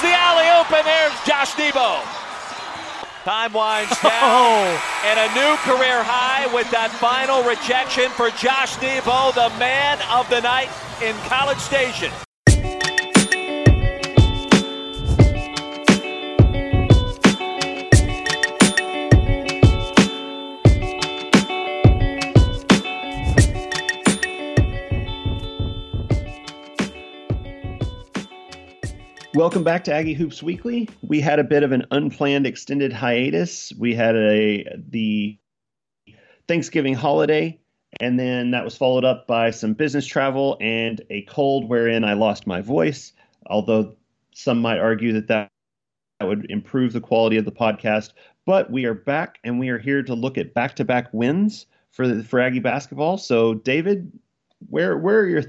The alley open. there's Josh Nebo. Time winds down, oh. and a new career high with that final rejection for Josh Nebo, the man of the night in College Station. Welcome back to Aggie Hoops Weekly. We had a bit of an unplanned extended hiatus. We had a the Thanksgiving holiday, and then that was followed up by some business travel and a cold wherein I lost my voice. Although some might argue that that would improve the quality of the podcast, but we are back and we are here to look at back-to-back wins for the, for Aggie basketball. So, David, where where are your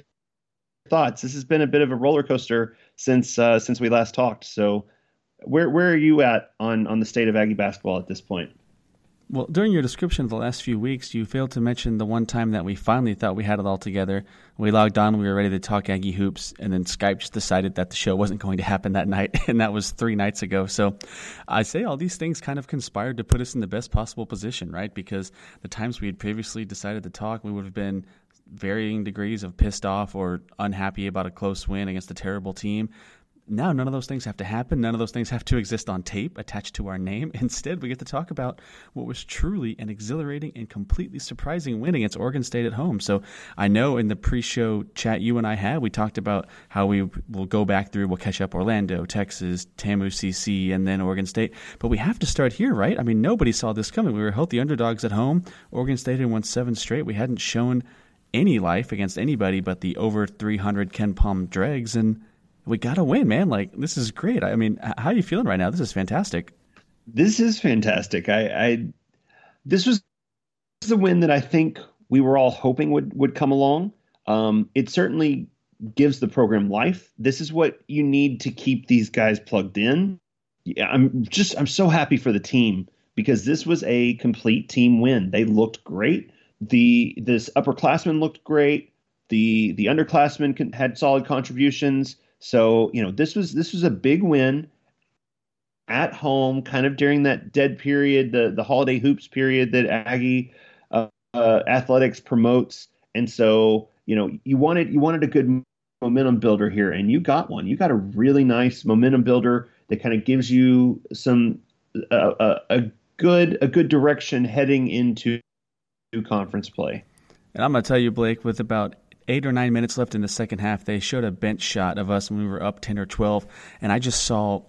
thoughts? This has been a bit of a roller coaster since uh, since we last talked. So, where where are you at on on the state of Aggie basketball at this point? Well, during your description of the last few weeks, you failed to mention the one time that we finally thought we had it all together. We logged on, we were ready to talk Aggie hoops, and then Skype just decided that the show wasn't going to happen that night, and that was three nights ago. So I say all these things kind of conspired to put us in the best possible position, right? Because the times we had previously decided to talk, we would have been varying degrees of pissed off or unhappy about a close win against a terrible team. Now, none of those things have to happen. None of those things have to exist on tape attached to our name. Instead, we get to talk about what was truly an exhilarating and completely surprising win against Oregon State at home. So, I know in the pre show chat you and I had, we talked about how we will go back through, we'll catch up Orlando, Texas, TAMU CC, and then Oregon State. But we have to start here, right? I mean, nobody saw this coming. We were healthy underdogs at home. Oregon State had won seven straight. We hadn't shown any life against anybody but the over 300 KenPom Dregs, and we got to win, man. Like this is great. I mean, how are you feeling right now? This is fantastic. This is fantastic. I, I this was the win that I think we were all hoping would would come along. Um, it certainly gives the program life. This is what you need to keep these guys plugged in. Yeah, I'm just I'm so happy for the team because this was a complete team win. They looked great the this upperclassmen looked great. The the underclassmen had solid contributions. So you know this was this was a big win at home, kind of during that dead period, the the holiday hoops period that Aggie uh, uh, athletics promotes. And so you know you wanted you wanted a good momentum builder here, and you got one. You got a really nice momentum builder that kind of gives you some uh, a, uh, a good a good direction heading into conference play. And I'm going to tell you, Blake, with about eight or nine minutes left in the second half, they showed a bench shot of us when we were up 10 or 12. And I just saw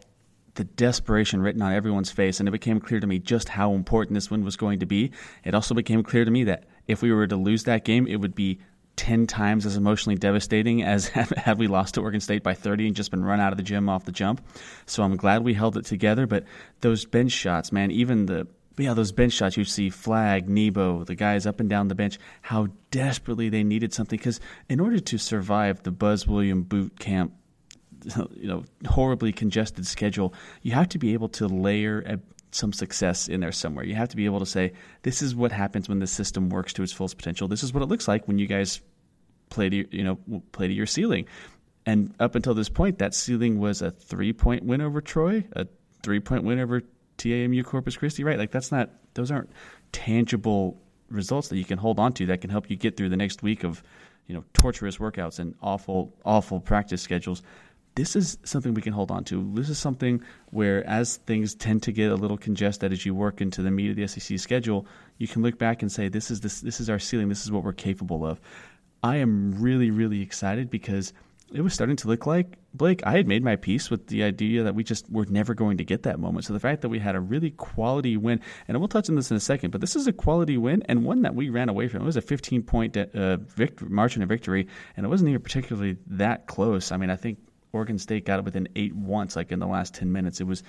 the desperation written on everyone's face. And it became clear to me just how important this win was going to be. It also became clear to me that if we were to lose that game, it would be 10 times as emotionally devastating as had we lost to Oregon State by 30 and just been run out of the gym off the jump. So I'm glad we held it together. But those bench shots, man, even the but yeah, those bench shots you see Flagg, Nebo, the guys up and down the bench, how desperately they needed something. Because in order to survive the Buzz William boot camp, you know, horribly congested schedule, you have to be able to layer a, some success in there somewhere. You have to be able to say, this is what happens when the system works to its fullest potential. This is what it looks like when you guys play to, you know, play to your ceiling. And up until this point, that ceiling was a three point win over Troy, a three point win over TAMU Corpus Christi, right? Like that's not those aren't tangible results that you can hold on to that can help you get through the next week of you know torturous workouts and awful awful practice schedules. This is something we can hold on to. This is something where, as things tend to get a little congested as you work into the meat of the SEC schedule, you can look back and say, "This is this this is our ceiling. This is what we're capable of." I am really really excited because it was starting to look like Blake. I had made my peace with the idea that we just were never going to get that moment. So the fact that we had a really quality win, and we'll touch on this in a second, but this is a quality win and one that we ran away from. It was a 15 point uh, vict- margin of victory, and it wasn't even particularly that close. I mean, I think Oregon State got it within eight once, like in the last 10 minutes. It was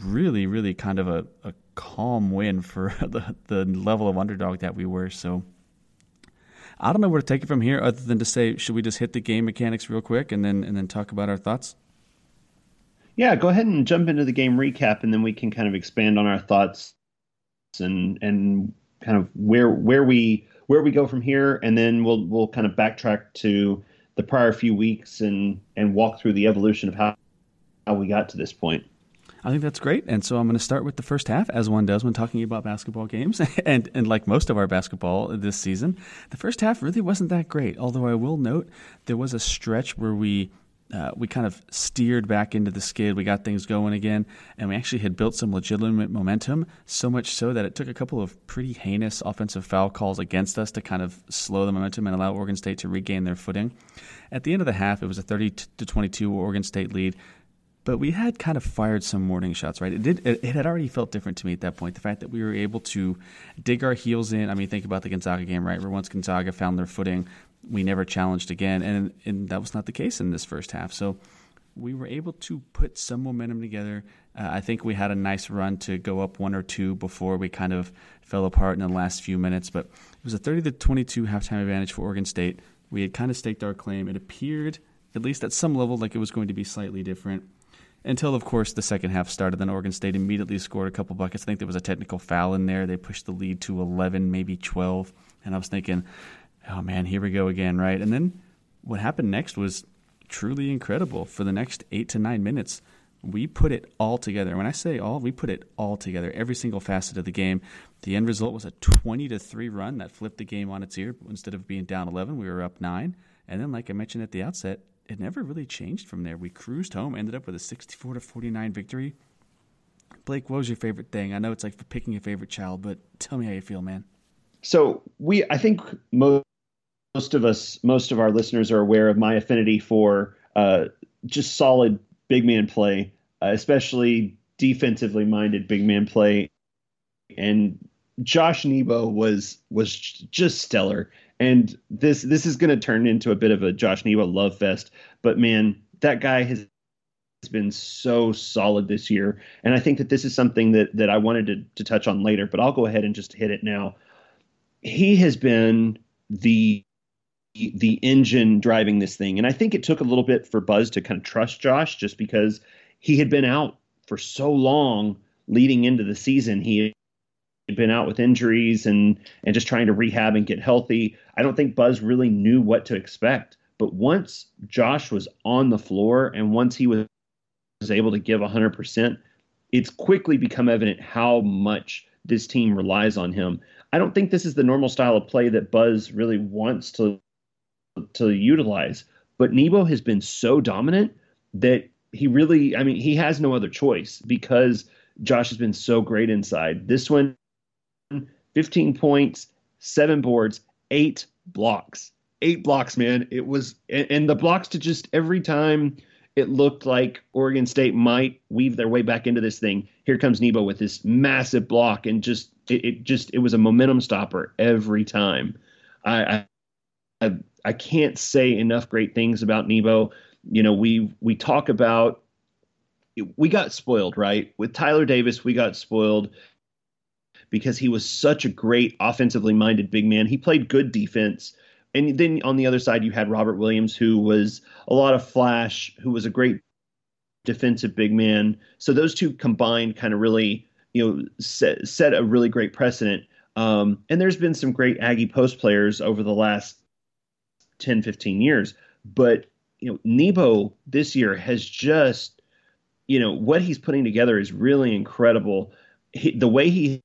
really, really kind of a, a calm win for the, the level of underdog that we were. So I don't know where to take it from here, other than to say, should we just hit the game mechanics real quick and then and then talk about our thoughts? Yeah, go ahead and jump into the game recap, and then we can kind of expand on our thoughts and and kind of where where we where we go from here, and then we'll we'll kind of backtrack to the prior few weeks and and walk through the evolution of how we got to this point. I think that's great. And so I'm going to start with the first half, as one does when talking about basketball games. and, and like most of our basketball this season, the first half really wasn't that great. Although I will note there was a stretch where we. Uh, we kind of steered back into the skid. We got things going again, and we actually had built some legitimate momentum. So much so that it took a couple of pretty heinous offensive foul calls against us to kind of slow the momentum and allow Oregon State to regain their footing. At the end of the half, it was a 30 to 22 Oregon State lead but we had kind of fired some warning shots, right? It did. It, it, had already felt different to me at that point. The fact that we were able to dig our heels in. I mean, think about the Gonzaga game, right? Where once Gonzaga found their footing, we never challenged again, and and that was not the case in this first half. So we were able to put some momentum together. Uh, I think we had a nice run to go up one or two before we kind of fell apart in the last few minutes. But it was a 30 to 22 halftime advantage for Oregon State. We had kind of staked our claim. It appeared, at least at some level, like it was going to be slightly different until of course the second half started. Then Oregon State immediately scored a couple buckets. I think there was a technical foul in there. They pushed the lead to 11, maybe 12, and I was thinking, oh man, here we go again, right? And then what happened next was truly incredible. For the next eight to nine minutes, we put it all together. When I say all, we put it all together. Every single facet of the game. The end result was a 20 to three run that flipped the game on its ear. Instead of being down 11, we were up nine. And then, like I mentioned at the outset, it never really changed from there. We cruised home, ended up with a 64 to 49 victory. Blake, what was your favorite thing? I know it's like picking a favorite child, but tell me how you feel, man. So we, I think most most of us, most of our listeners are aware of my affinity for uh, just solid big man play, uh, especially defensively minded big man play. And Josh Nebo was was just stellar. And this this is going to turn into a bit of a Josh Nebo love fest. But man, that guy has been so solid this year, and I think that this is something that that I wanted to to touch on later. But I'll go ahead and just hit it now. He has been the the engine driving this thing, and I think it took a little bit for Buzz to kind of trust Josh, just because he had been out for so long leading into the season. He been out with injuries and and just trying to rehab and get healthy. I don't think Buzz really knew what to expect. But once Josh was on the floor and once he was, was able to give 100%, it's quickly become evident how much this team relies on him. I don't think this is the normal style of play that Buzz really wants to to utilize, but Nebo has been so dominant that he really, I mean, he has no other choice because Josh has been so great inside. This one 15 points, seven boards, eight blocks. Eight blocks, man. It was, and the blocks to just every time it looked like Oregon State might weave their way back into this thing. Here comes Nebo with this massive block, and just it, it just it was a momentum stopper every time. I, I I can't say enough great things about Nebo. You know, we we talk about we got spoiled, right? With Tyler Davis, we got spoiled because he was such a great offensively minded big man. He played good defense. And then on the other side, you had Robert Williams, who was a lot of flash, who was a great defensive big man. So those two combined kind of really, you know, set, set a really great precedent. Um, and there's been some great Aggie post players over the last 10, 15 years. But, you know, Nebo this year has just, you know, what he's putting together is really incredible. He, the way he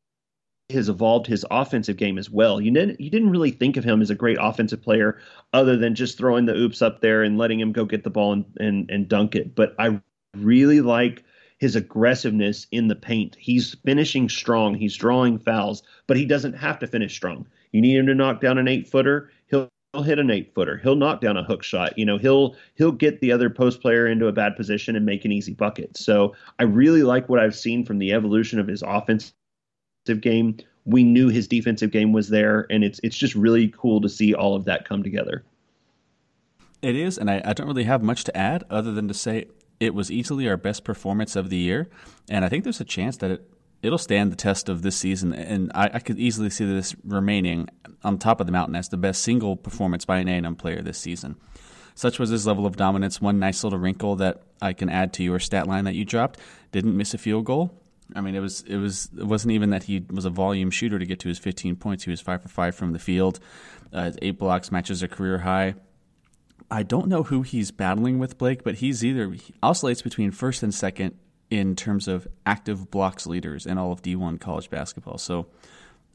has evolved his offensive game as well. You didn't you didn't really think of him as a great offensive player other than just throwing the oops up there and letting him go get the ball and and, and dunk it. But I really like his aggressiveness in the paint. He's finishing strong. He's drawing fouls, but he doesn't have to finish strong. You need him to knock down an eight footer. He'll he'll hit an eight footer. He'll knock down a hook shot. You know, he'll he'll get the other post player into a bad position and make an easy bucket. So I really like what I've seen from the evolution of his offense game. We knew his defensive game was there, and it's it's just really cool to see all of that come together. It is, and I, I don't really have much to add other than to say it was easily our best performance of the year, and I think there's a chance that it it'll stand the test of this season, and I, I, could easily see this remaining on top of the mountain as the best single performance by an A&M player this season. Such was his level of dominance. One nice little wrinkle that I can add to your stat line that you dropped: didn't miss a field goal. I mean, it was it was it wasn't even that he was a volume shooter to get to his 15 points. He was five for five from the field. Uh, eight blocks matches a career high. I don't know who he's battling with, Blake, but he's either he oscillates between first and second in terms of active blocks leaders in all of D1 college basketball. So,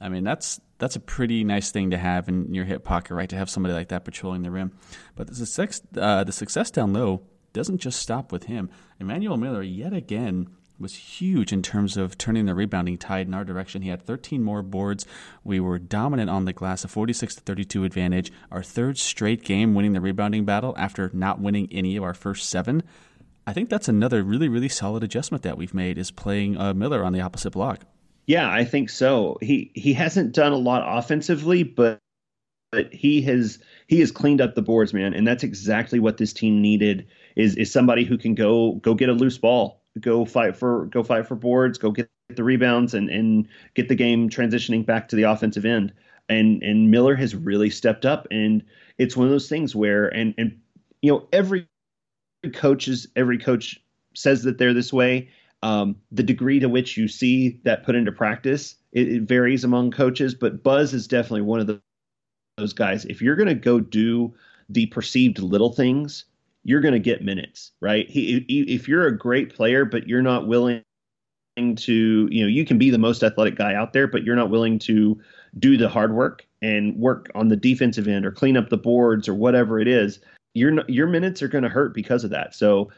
I mean, that's that's a pretty nice thing to have in your hip pocket, right? To have somebody like that patrolling the rim. But the success, uh, the success down low doesn't just stop with him. Emanuel Miller, yet again, was huge in terms of turning the rebounding tide in our direction. He had 13 more boards. We were dominant on the glass, a 46 to 32 advantage. Our third straight game winning the rebounding battle after not winning any of our first seven. I think that's another really, really solid adjustment that we've made is playing uh, Miller on the opposite block. Yeah, I think so. He he hasn't done a lot offensively, but but he has he has cleaned up the boards, man, and that's exactly what this team needed is is somebody who can go go get a loose ball go fight for go fight for boards, go get the rebounds, and and get the game transitioning back to the offensive end. And and Miller has really stepped up, and it's one of those things where and and you know every coach is every coach says that they're this way. Um, the degree to which you see that put into practice it, it varies among coaches, but Buzz is definitely one of the, those guys. If you're going to go do the perceived little things you're going to get minutes, right? He, if you're a great player, but you're not willing to, you know, you can be the most athletic guy out there, but you're not willing to do the hard work and work on the defensive end or clean up the boards or whatever it is. Your your minutes are going to hurt because of that. So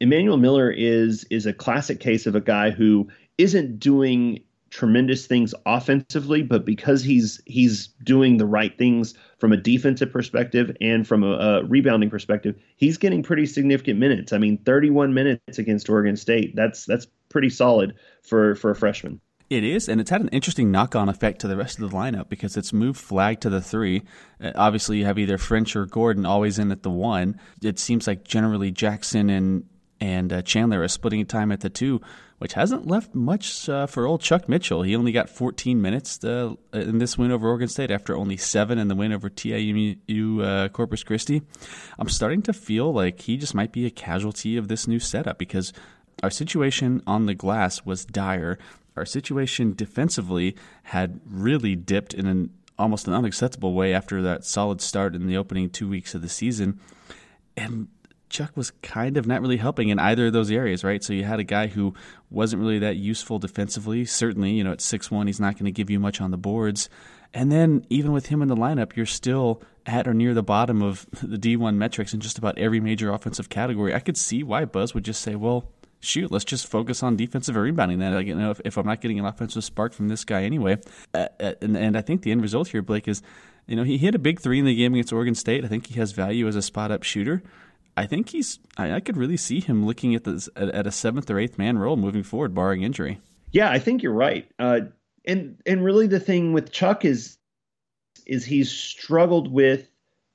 Emanuel Miller is is a classic case of a guy who isn't doing tremendous things offensively, but because he's he's doing the right things from a defensive perspective and from a, a, rebounding perspective, he's getting pretty significant minutes. I mean, 31 minutes against Oregon State. That's that's pretty solid for for a freshman. It is, and it's had an interesting knock-on effect to the rest of the lineup because it's moved Flagg to the three. Uh, obviously, you have either French or Gordon always in at the one. It seems like generally Jackson and and uh, Chandler are splitting time at the two which hasn't left much uh, for old Chuck Mitchell. He only got 14 minutes uh, in this win over Oregon State after only seven in the win over TIU uh, Corpus Christi. I'm starting to feel like he just might be a casualty of this new setup because our situation on the glass was dire. Our situation defensively had really dipped in an almost an unacceptable way after that solid start in the opening two weeks of the season. And Chuck was kind of not really helping in either of those areas, right? So you had a guy who wasn't really that useful defensively. Certainly, you know, at six one, he's not going to give you much on the boards. And then even with him in the lineup, you're still at or near the bottom of the D1 metrics in just about every major offensive category. I could see why Buzz would just say, well, shoot, let's just focus on defensive rebounding. Then, like, you know, if, if, I'm not getting an offensive spark from this guy anyway, uh, uh, and, and I think the end result here, Blake, is, you know, he hit a big three in the game against Oregon State. I think he has value as a spot up shooter. I think he's. I, I could really see him looking at this at, at, a seventh or eighth man role moving forward, barring injury. Yeah, I think you're right. Uh, and and really, the thing with Chuck is is he's struggled with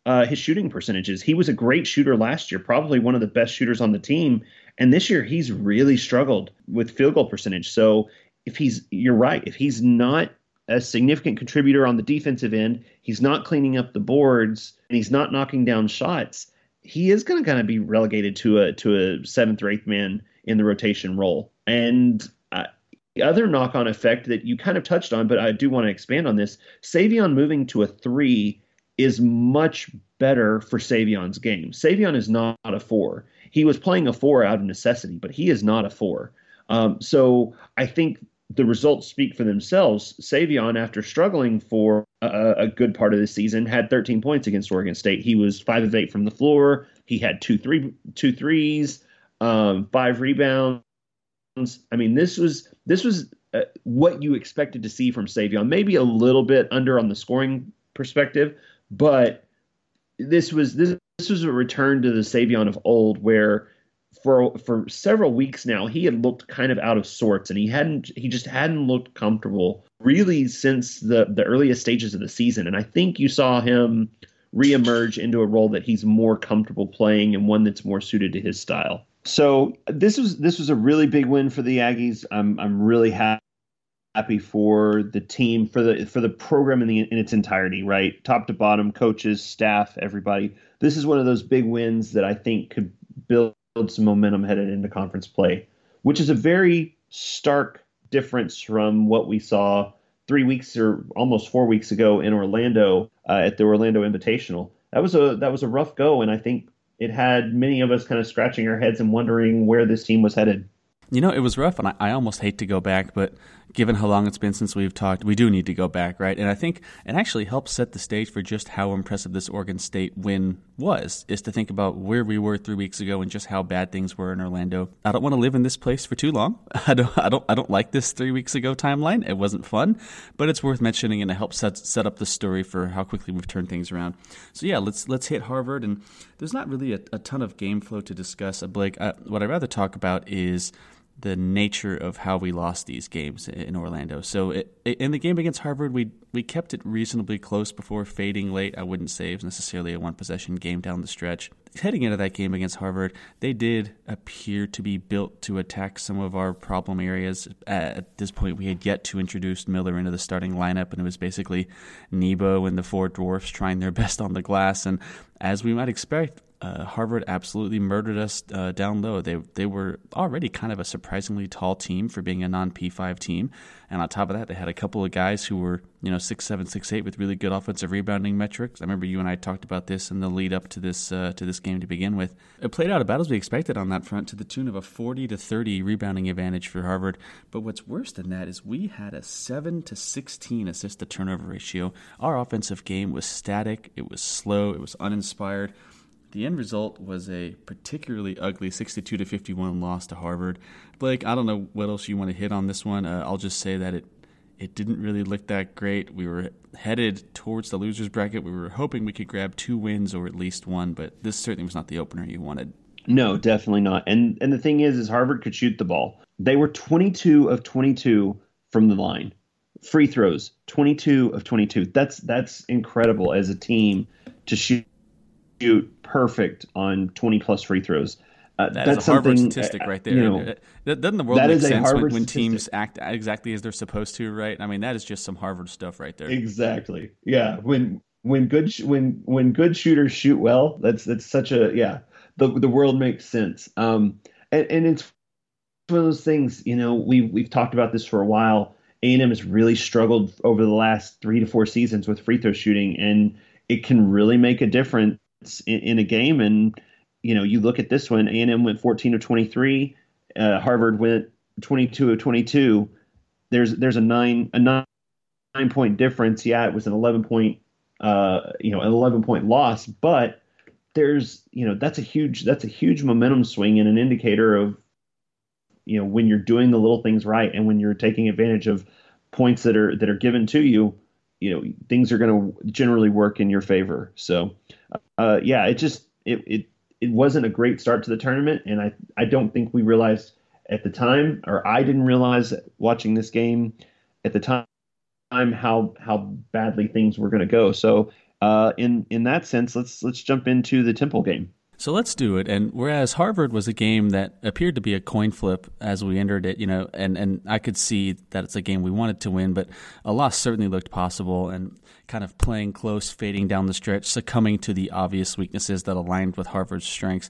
uh, his shooting percentages. He was a great shooter last year, probably one of the best shooters on the team, and this year he's really struggled with field goal percentage. So if he's, you're right, if he's not a significant contributor on the defensive end, he's not cleaning up the boards, and he's not knocking down shots he is going to kind of be relegated to a to a seventh or eighth man in the rotation role. And uh, the other knock on effect that you kind of touched on, but I do want to expand on this: Savion moving to a three is much better for Savion's game. Savion is not a four. He was playing a four out of necessity, but he is not a four. Um, so I think the results speak for themselves. Savion, after struggling for a, a, good part of the season, had 13 points against Oregon State. He was five of eight from the floor. He had two three two threes, um, five rebounds. I mean, this was this was uh, what you expected to see from Savion. Maybe a little bit under on the scoring perspective, but this was this this was a return to the Savion of old, where for for several weeks now he had looked kind of out of sorts and he hadn't he just hadn't looked comfortable really since the the earliest stages of the season and I think you saw him reemerge into a role that he's more comfortable playing and one that's more suited to his style. So this was this was a really big win for the Aggies. I'm I'm really happy happy for the team for the for the program in the in its entirety right top to bottom coaches staff everybody this is one of those big wins that i think could build some momentum headed into conference play, which is a very stark difference from what we saw three weeks or almost four weeks ago in Orlando uh, at the Orlando Invitational. that was a that was a rough go, and I think it had many of us kind of scratching our heads and wondering where this team was headed. You know, it was rough, and I, I, almost hate to go back, but given how long it's been since we've talked, we do need to go back, right? And I think it actually helps set the stage for just how impressive this Oregon State win was, is to think about where we were three weeks ago and just how bad things were in Orlando. I don't want to live in this place for too long. I don't, I don't, I don't like this three weeks ago timeline. It wasn't fun, but it's worth mentioning, and it helps set set up the story for how quickly we've turned things around. So yeah, let's let's hit Harvard, and there's not really a, a ton of game flow to discuss. Uh, Blake, I, what I'd rather talk about is the nature of how we lost these games in Orlando. So it, in the game against Harvard, we we kept it reasonably close before fading late. I wouldn't say it was necessarily a one possession game down the stretch. Heading into that game against Harvard, they did appear to be built to attack some of our problem areas. At this point, we had yet to introduce Miller into the starting lineup, and it was basically Nebo and the four dwarfs trying their best on the glass. And as we might expect, uh, Harvard absolutely murdered us uh, down low. They they were already kind of a surprisingly tall team for being a non P five team, and on top of that, they had a couple of guys who were you know six seven six eight with really good offensive rebounding metrics. I remember you and I talked about this in the lead up to this uh, to this game to begin with. It played out about as we expected on that front, to the tune of a forty to thirty rebounding advantage for Harvard. But what's worse than that is we had a seven to sixteen assist to turnover ratio. Our offensive game was static. It was slow. It was uninspired. The end result was a particularly ugly 62 to 51 loss to Harvard. Blake, I don't know what else you want to hit on this one. Uh, I'll just say that it it didn't really look that great. We were headed towards the losers bracket. We were hoping we could grab two wins or at least one, but this certainly was not the opener you wanted. No, definitely not. And and the thing is is Harvard could shoot the ball. They were 22 of 22 from the line. Free throws, 22 of 22. That's that's incredible as a team to shoot shoot perfect on 20 plus free throws. Uh, that that's a Harvard statistic right there. You know, Doesn't the world make sense when, when teams act exactly as they're supposed to? Right? I mean, that is just some Harvard stuff right there. Exactly. Yeah. When when good when when good shooters shoot well, that's that's such a yeah. The the world makes sense. Um, and, and it's one of those things. You know, we we've, we've talked about this for a while. A&M has really struggled over the last three to four seasons with free throw shooting, and it can really make a difference in, in a game. And you know, you look at this one. A and M went 14 of 23. Uh, Harvard went 22 of 22. There's there's a nine a nine, nine point difference. Yeah, it was an 11 point uh, you know an 11 point loss, but there's you know that's a huge that's a huge momentum swing and an indicator of you know when you're doing the little things right and when you're taking advantage of points that are that are given to you you know things are going to generally work in your favor so uh, yeah, it just it, it it wasn't a great start to the tournament, and I I don't think we realized at the time, or I didn't realize watching this game at the time how how badly things were going to go. So uh, in in that sense, let's let's jump into the Temple game. So let's do it. And whereas Harvard was a game that appeared to be a coin flip as we entered it, you know, and, and I could see that it's a game we wanted to win, but a loss certainly looked possible and kind of playing close, fading down the stretch, succumbing to the obvious weaknesses that aligned with Harvard's strengths.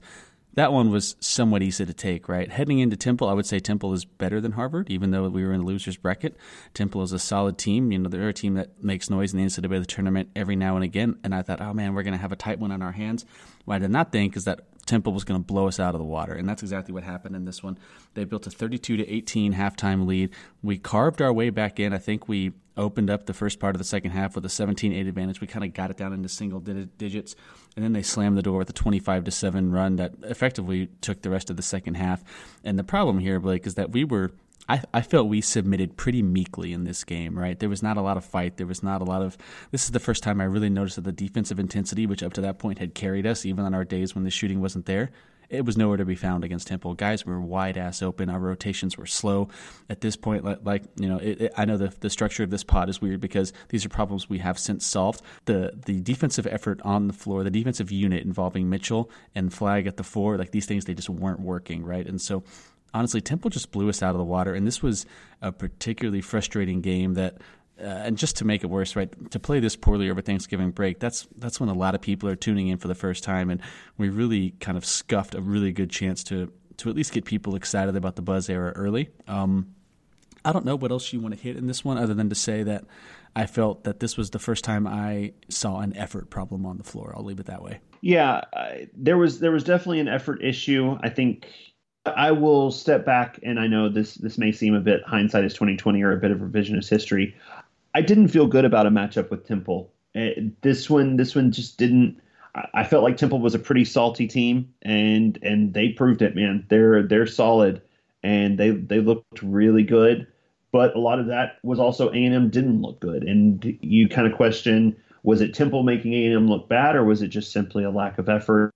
That one was somewhat easy to take, right? Heading into Temple, I would say Temple is better than Harvard, even though we were in the losers bracket. Temple is a solid team. You know, they're a team that makes noise in the NCAA tournament every now and again. And I thought, oh man, we're going to have a tight one on our hands. What I did not think is that Temple was going to blow us out of the water, and that's exactly what happened in this one. They built a 32 to 18 halftime lead. We carved our way back in. I think we opened up the first part of the second half with a 17-8 advantage. We kind of got it down into single digits, and then they slammed the door with a 25 to 7 run that effectively took the rest of the second half. And the problem here, Blake, is that we were I, I felt we submitted pretty meekly in this game, right? There was not a lot of fight. There was not a lot of. This is the first time I really noticed that the defensive intensity, which up to that point had carried us, even on our days when the shooting wasn't there, it was nowhere to be found against Temple. Guys were wide ass open. Our rotations were slow. At this point, like, like you know, it, it, I know the the structure of this pod is weird because these are problems we have since solved. The the defensive effort on the floor, the defensive unit involving Mitchell and Flagg at the four, like these things, they just weren't working right. And so, honestly, Temple just blew us out of the water. And this was a particularly frustrating game that uh, and just to make it worse, right, to play this poorly over Thanksgiving break, that's that's when a lot of people are tuning in for the first time, and we really kind of scuffed a really good chance to to at least get people excited about the Buzz era early. Um, I don't know what else you want to hit in this one other than to say that I felt that this was the first time I saw an effort problem on the floor. I'll leave it that way. Yeah, I, there was there was definitely an effort issue. I think I will step back, and I know this this may seem a bit hindsight is twenty twenty or a bit of revisionist history. I didn't feel good about a matchup with Temple. Uh, this one this one just didn't. I felt like Temple was a pretty salty team, and and they proved it, man. They're they're solid, and they they looked really good. But a lot of that was also A and M didn't look good, and you kind of question was it Temple making A and M look bad, or was it just simply a lack of effort?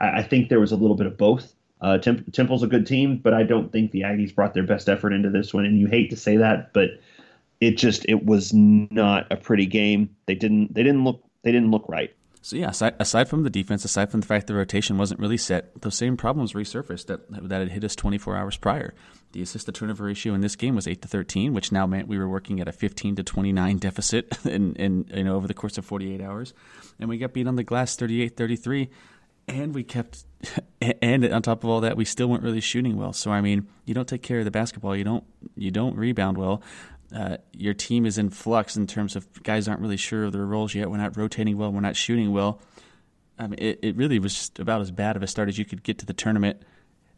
I, I think there was a little bit of both. Uh, Temp- Temple's a good team, but I don't think the Aggies brought their best effort into this one. And you hate to say that, but it just it was not a pretty game. They didn't they didn't look they didn't look right. So yeah, aside, aside, from the defense, aside from the fact the rotation wasn't really set, those same problems resurfaced that that had hit us 24 hours prior. The assist to turnover ratio in this game was eight to 13, which now meant we were working at a 15 to 29 deficit in, in you know over the course of 48 hours, and we got beat on the glass 38-33, and we kept and on top of all that, we still weren't really shooting well. So I mean, you don't take care of the basketball, you don't you don't rebound well uh, your team is in flux in terms of guys aren't really sure of their roles yet. We're not rotating well. We're not shooting well. I mean, it, it really was just about as bad of a start as you could get to the tournament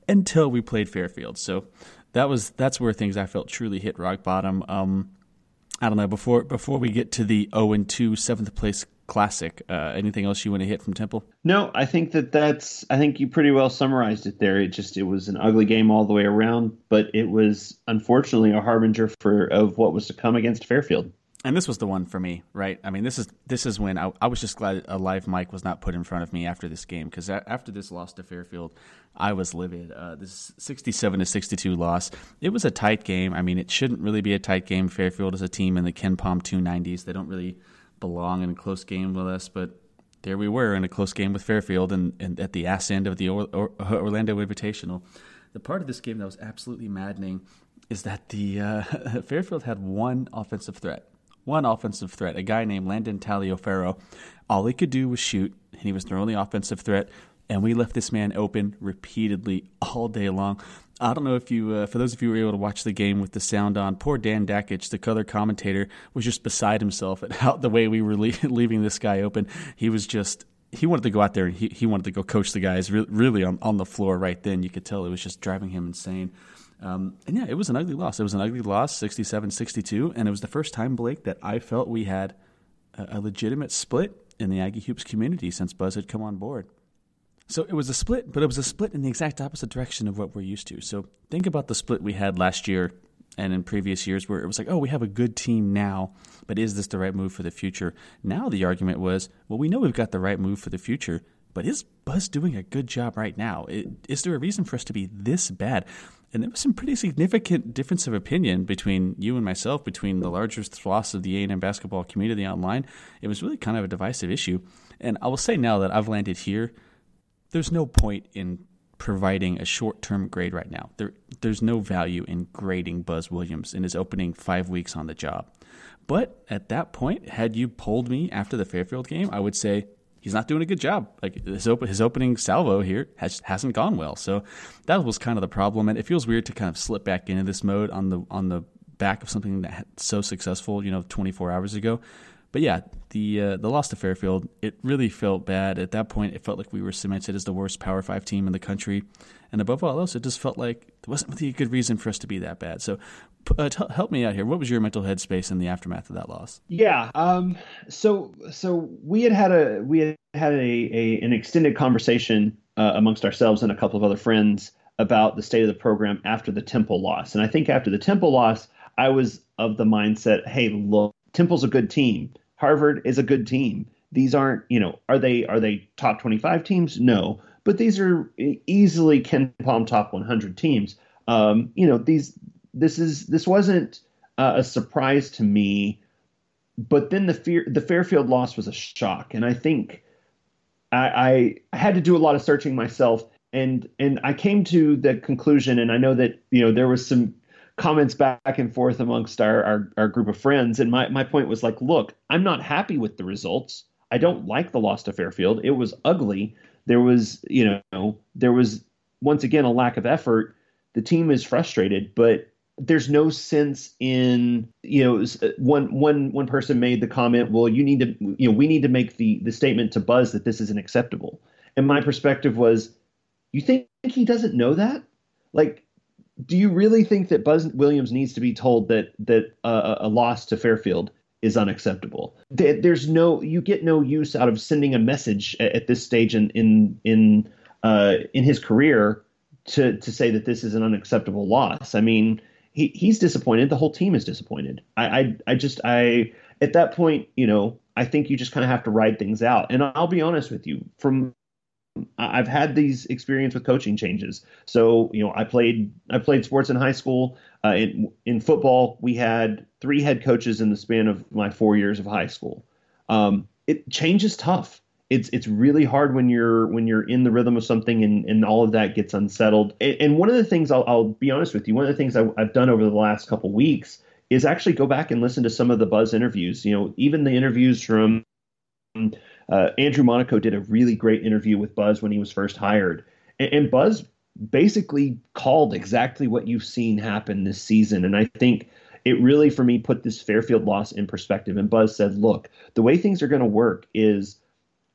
until we played Fairfield. So that was that's where things I felt truly hit rock bottom. Um, I don't know before before we get to the 0 and 2 seventh place classic. Uh, anything else you want to hit from Temple? No, I think that that's. I think you pretty well summarized it there. It just it was an ugly game all the way around, but it was unfortunately a harbinger for of what was to come against Fairfield. And this was the one for me, right? I mean, this is this is when I, I was just glad a live mic was not put in front of me after this game because after this loss to Fairfield, I was livid. Uh, this sixty-seven to sixty-two loss. It was a tight game. I mean, it shouldn't really be a tight game. Fairfield is a team in the KenPom two nineties. They don't really belong in a close game with us, but there we were in a close game with Fairfield and, and at the ass end of the or, or, Orlando Invitational. The part of this game that was absolutely maddening is that the uh, Fairfield had one offensive threat. One offensive threat, a guy named Landon Taliaferro. All he could do was shoot, and he was their only offensive threat. And we left this man open repeatedly all day long. I don't know if you, uh, for those of you who were able to watch the game with the sound on, poor Dan Dakich, the color commentator, was just beside himself at how the way we were leaving this guy open. He was just, he wanted to go out there and he, he wanted to go coach the guys re- really on, on the floor right then. You could tell it was just driving him insane. Um, and yeah, it was an ugly loss. It was an ugly loss, 67 62. And it was the first time, Blake, that I felt we had a, a legitimate split in the Aggie Hoops community since Buzz had come on board. So it was a split, but it was a split in the exact opposite direction of what we're used to. So think about the split we had last year and in previous years where it was like, oh, we have a good team now, but is this the right move for the future? Now the argument was, well, we know we've got the right move for the future, but is Buzz doing a good job right now? Is there a reason for us to be this bad? And there was some pretty significant difference of opinion between you and myself, between the largest swaths of the A&M basketball community online. It was really kind of a divisive issue. And I will say now that I've landed here – there's no point in providing a short-term grade right now. There, there's no value in grading Buzz Williams in his opening five weeks on the job. But at that point, had you pulled me after the Fairfield game, I would say he's not doing a good job. Like his, op- his opening salvo here has, hasn't gone well. So that was kind of the problem, and it feels weird to kind of slip back into this mode on the on the back of something that so successful, you know, 24 hours ago. But yeah, the uh, the loss to Fairfield, it really felt bad. At that point, it felt like we were cemented as the worst Power Five team in the country, and above all else, it just felt like there wasn't really a good reason for us to be that bad. So, uh, t- help me out here. What was your mental headspace in the aftermath of that loss? Yeah. Um. So so we had had a we had had a, a an extended conversation uh, amongst ourselves and a couple of other friends about the state of the program after the Temple loss, and I think after the Temple loss, I was of the mindset, hey, look, Temple's a good team Harvard is a good team. These aren't, you know, are they are they top 25 teams? No, but these are easily Ken Palm top 100 teams. Um, you know, these this is this wasn't uh, a surprise to me, but then the fear the Fairfield loss was a shock, and I think I, I had to do a lot of searching myself, and and I came to the conclusion, and I know that you know there was some comments back and forth amongst our, our, our group of friends. And my, my point was like, look, I'm not happy with the results. I don't like the loss to Fairfield. It was ugly. There was, you know, there was once again a lack of effort. The team is frustrated, but there's no sense in you know one one one person made the comment well you need to you know we need to make the the statement to buzz that this isn't acceptable and my perspective was you think he doesn't know that like do you really think that buzz williams needs to be told that that uh, a loss to fairfield is unacceptable there's no you get no use out of sending a message at this stage in in in uh, in his career to to say that this is an unacceptable loss i mean he he's disappointed. The whole team is disappointed. I I, I just I at that point, you know, I think you just kind of have to ride things out. And I'll be honest with you, from I've had these experience with coaching changes. So you know, I played I played sports in high school. Uh, in in football, we had three head coaches in the span of my four years of high school. Um, it change is tough it's it's really hard when you're when you're in the rhythm of something and, and all of that gets unsettled. And, one of the things I'll, I'll, be honest with you, one of the things I, have done over the last couple weeks is actually go back and listen to some of the Buzz interviews. You know, even the interviews from uh, Andrew Monaco did a really great interview with Buzz when he was first hired, and, and Buzz basically called exactly what you've seen happen this season. And I think it really, for me, put this Fairfield loss in perspective. And Buzz said, "Look, the way things are going to work is."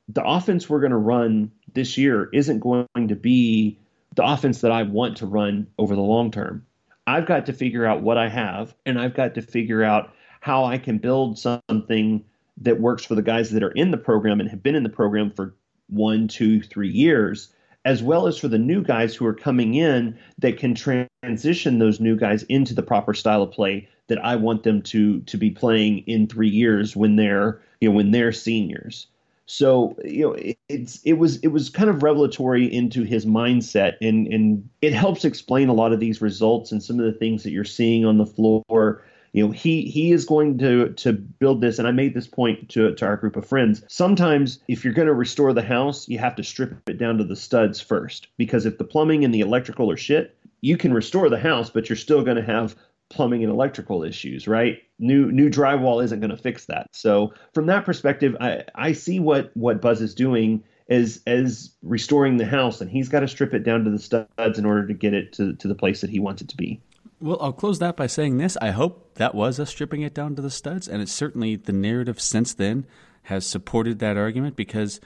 the offense we're going to run this year isn't going to be the offense that I want to run over the long term. I've got to figure out what I have, and I've got to figure out how I can build something that works for the guys that are in the program and have been in the program for one, two, three years, as well as for the new guys who are coming in that can transition those new guys into the proper style of play that I want them to to be playing in three years when they're you know when they're seniors. So you know, it, it's it was it was kind of revelatory into his mindset, and and it helps explain a lot of these results and some of the things that you're seeing on the floor. You know, he he is going to to build this, and I made this point to to our group of friends. Sometimes, if you're going to restore the house, you have to strip it down to the studs first, because if the plumbing and the electrical are shit, you can restore the house, but you're still going to have plumbing and electrical issues, right? New new drywall isn't going to fix that. So from that perspective, I, I see what what Buzz is doing as as restoring the house, and he's got to strip it down to the studs in order to get it to to the place that he wants it to be. Well, I'll close that by saying this. I hope that was us stripping it down to the studs, and it's certainly the narrative since then has supported that argument because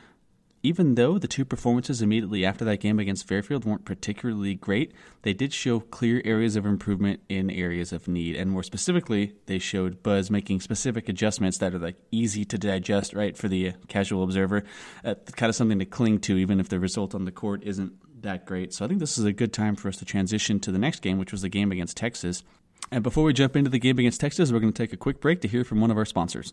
even though the two performances immediately after that game against Fairfield weren't particularly great, they did show clear areas of improvement in areas of need. And more specifically, they showed Buzz making specific adjustments that are like easy to digest, right, for the casual observer. Uh, kind of something to cling to, even if the result on the court isn't that great. So I think this is a good time for us to transition to the next game, which was the game against Texas. And before we jump into the game against Texas, we're going to take a quick break to hear from one of our sponsors.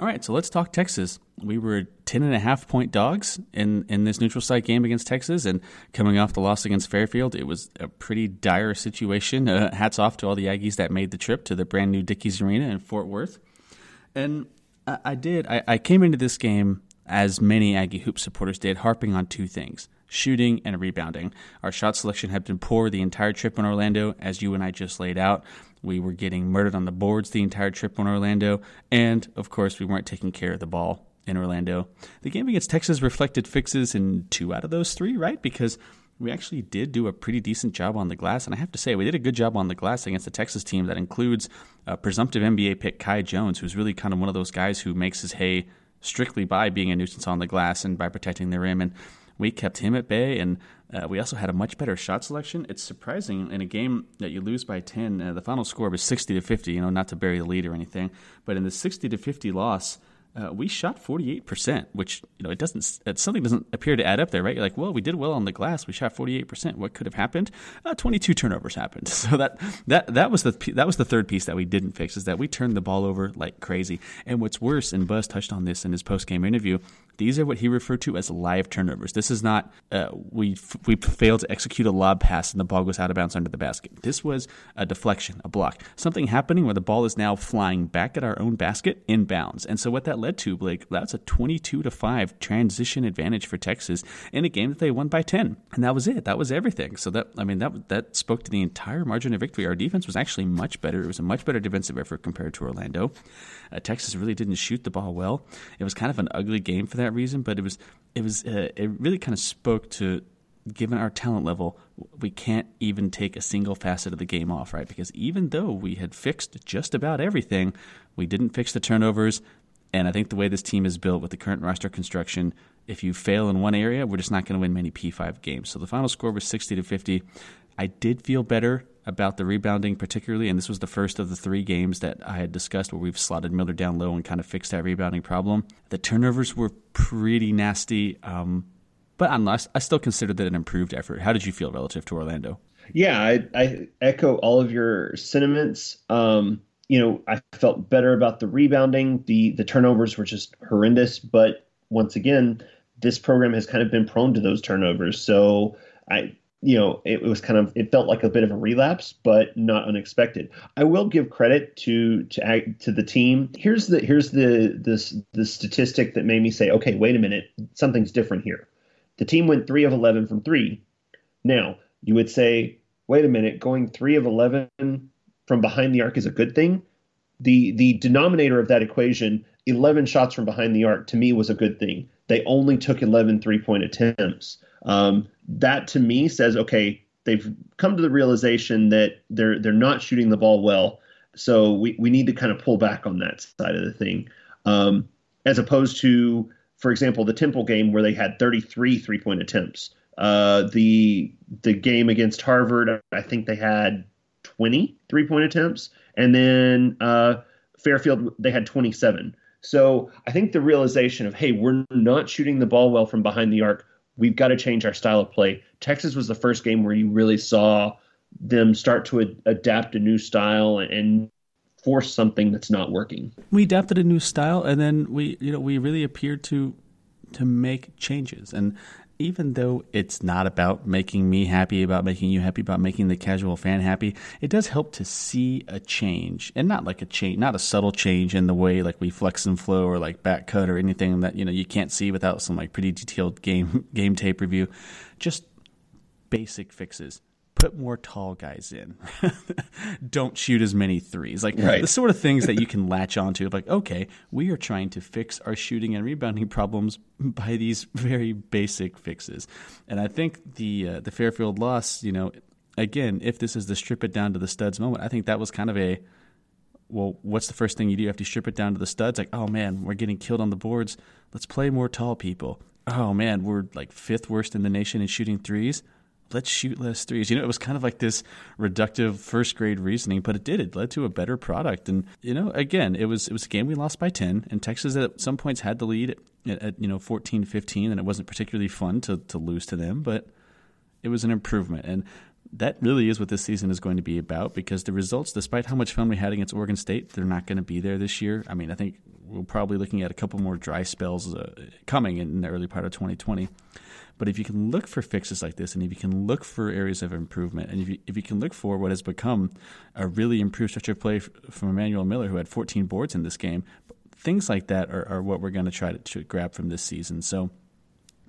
All right, so let's talk Texas. We were 10 and a half point dogs in, in this neutral site game against Texas, and coming off the loss against Fairfield, it was a pretty dire situation. Uh, hats off to all the Aggies that made the trip to the brand new Dickies Arena in Fort Worth. And I, I did, I, I came into this game, as many Aggie Hoop supporters did, harping on two things shooting and rebounding. Our shot selection had been poor the entire trip in Orlando, as you and I just laid out. We were getting murdered on the boards the entire trip in Orlando, and of course, we weren't taking care of the ball in Orlando. The game against Texas reflected fixes in two out of those three, right? Because we actually did do a pretty decent job on the glass, and I have to say, we did a good job on the glass against the Texas team that includes a presumptive NBA pick Kai Jones, who's really kind of one of those guys who makes his hay strictly by being a nuisance on the glass and by protecting the rim. And we kept him at bay, and uh, we also had a much better shot selection. It's surprising in a game that you lose by 10, uh, the final score was 60 to 50, you know, not to bury the lead or anything, but in the 60 to 50 loss, uh, we shot 48%, which, you know, it doesn't, it, something doesn't appear to add up there, right? You're like, well, we did well on the glass. We shot 48%. What could have happened? Uh, 22 turnovers happened. So that, that, that was the, that was the third piece that we didn't fix is that we turned the ball over like crazy. And what's worse, and Buzz touched on this in his post game interview, These are what he referred to as live turnovers. This is not uh, we we failed to execute a lob pass and the ball goes out of bounds under the basket. This was a deflection, a block, something happening where the ball is now flying back at our own basket in bounds. And so what that led to, Blake, that's a 22 to five transition advantage for Texas in a game that they won by 10, and that was it. That was everything. So that I mean that that spoke to the entire margin of victory. Our defense was actually much better. It was a much better defensive effort compared to Orlando. Uh, Texas really didn't shoot the ball well. It was kind of an ugly game for that reason, but it was it was uh, it really kind of spoke to given our talent level, we can't even take a single facet of the game off, right? Because even though we had fixed just about everything, we didn't fix the turnovers. And I think the way this team is built with the current roster construction, if you fail in one area, we're just not going to win many P5 games. So the final score was 60 to 50. I did feel better about the rebounding, particularly, and this was the first of the three games that I had discussed where we've slotted Miller down low and kind of fixed that rebounding problem. The turnovers were pretty nasty, um, but unless I still considered that an improved effort. How did you feel relative to Orlando? Yeah, I, I echo all of your sentiments. Um, you know, I felt better about the rebounding. The the turnovers were just horrendous, but once again, this program has kind of been prone to those turnovers. So I you know, it, was kind of it felt like a bit of a relapse, but not unexpected. I will give credit to to to the team. Here's the here's the this the statistic that made me say, okay, wait a minute, something's different here. The team went three of eleven from three. Now you would say, wait a minute, going three of eleven from behind the arc is a good thing. The the denominator of that equation, 11 shots from behind the arc, to me was a good thing. They only took 11 three point attempts. Um, that to me says, okay, they've come to the realization that they're they're not shooting the ball well. So we, we need to kind of pull back on that side of the thing. Um, as opposed to, for example, the Temple game where they had 33 three point attempts. Uh, the the game against Harvard, I think they had 20 three point attempts, and then uh, Fairfield they had 27. So I think the realization of hey, we're not shooting the ball well from behind the arc we've got to change our style of play. Texas was the first game where you really saw them start to ad- adapt a new style and force something that's not working. We adapted a new style, and then we, you know, we really appeared to to make changes. And even though it's not about making me happy, about making you happy, about making the casual fan happy, it does help to see a change and not like a change, not a subtle change in the way like we flex and flow or like back cut or anything that, you know, you can't see without some like pretty detailed game, game tape review. Just basic fixes put more tall guys in. Don't shoot as many threes. Like right. the sort of things that you can latch onto. Like, okay, we are trying to fix our shooting and rebounding problems by these very basic fixes. And I think the uh, the Fairfield loss, you know, again, if this is the strip it down to the studs moment, I think that was kind of a well, what's the first thing you do after you strip it down to the studs? Like, oh man, we're getting killed on the boards. Let's play more tall people. Oh man, we're like fifth worst in the nation in shooting threes let's shoot less threes. You know, it was kind of like this reductive first grade reasoning, but it did. It led to a better product. And you know, again, it was it was a game we lost by ten, and Texas at some points had the lead at, at you know 14-15, and it wasn't particularly fun to to lose to them, but it was an improvement. And that really is what this season is going to be about because the results, despite how much fun we had against Oregon State, they're not going to be there this year. I mean, I think we're probably looking at a couple more dry spells uh, coming in the early part of 2020. But if you can look for fixes like this, and if you can look for areas of improvement, and if you, if you can look for what has become a really improved stretch of play from Emanuel Miller, who had 14 boards in this game, things like that are, are what we're going to try to grab from this season. So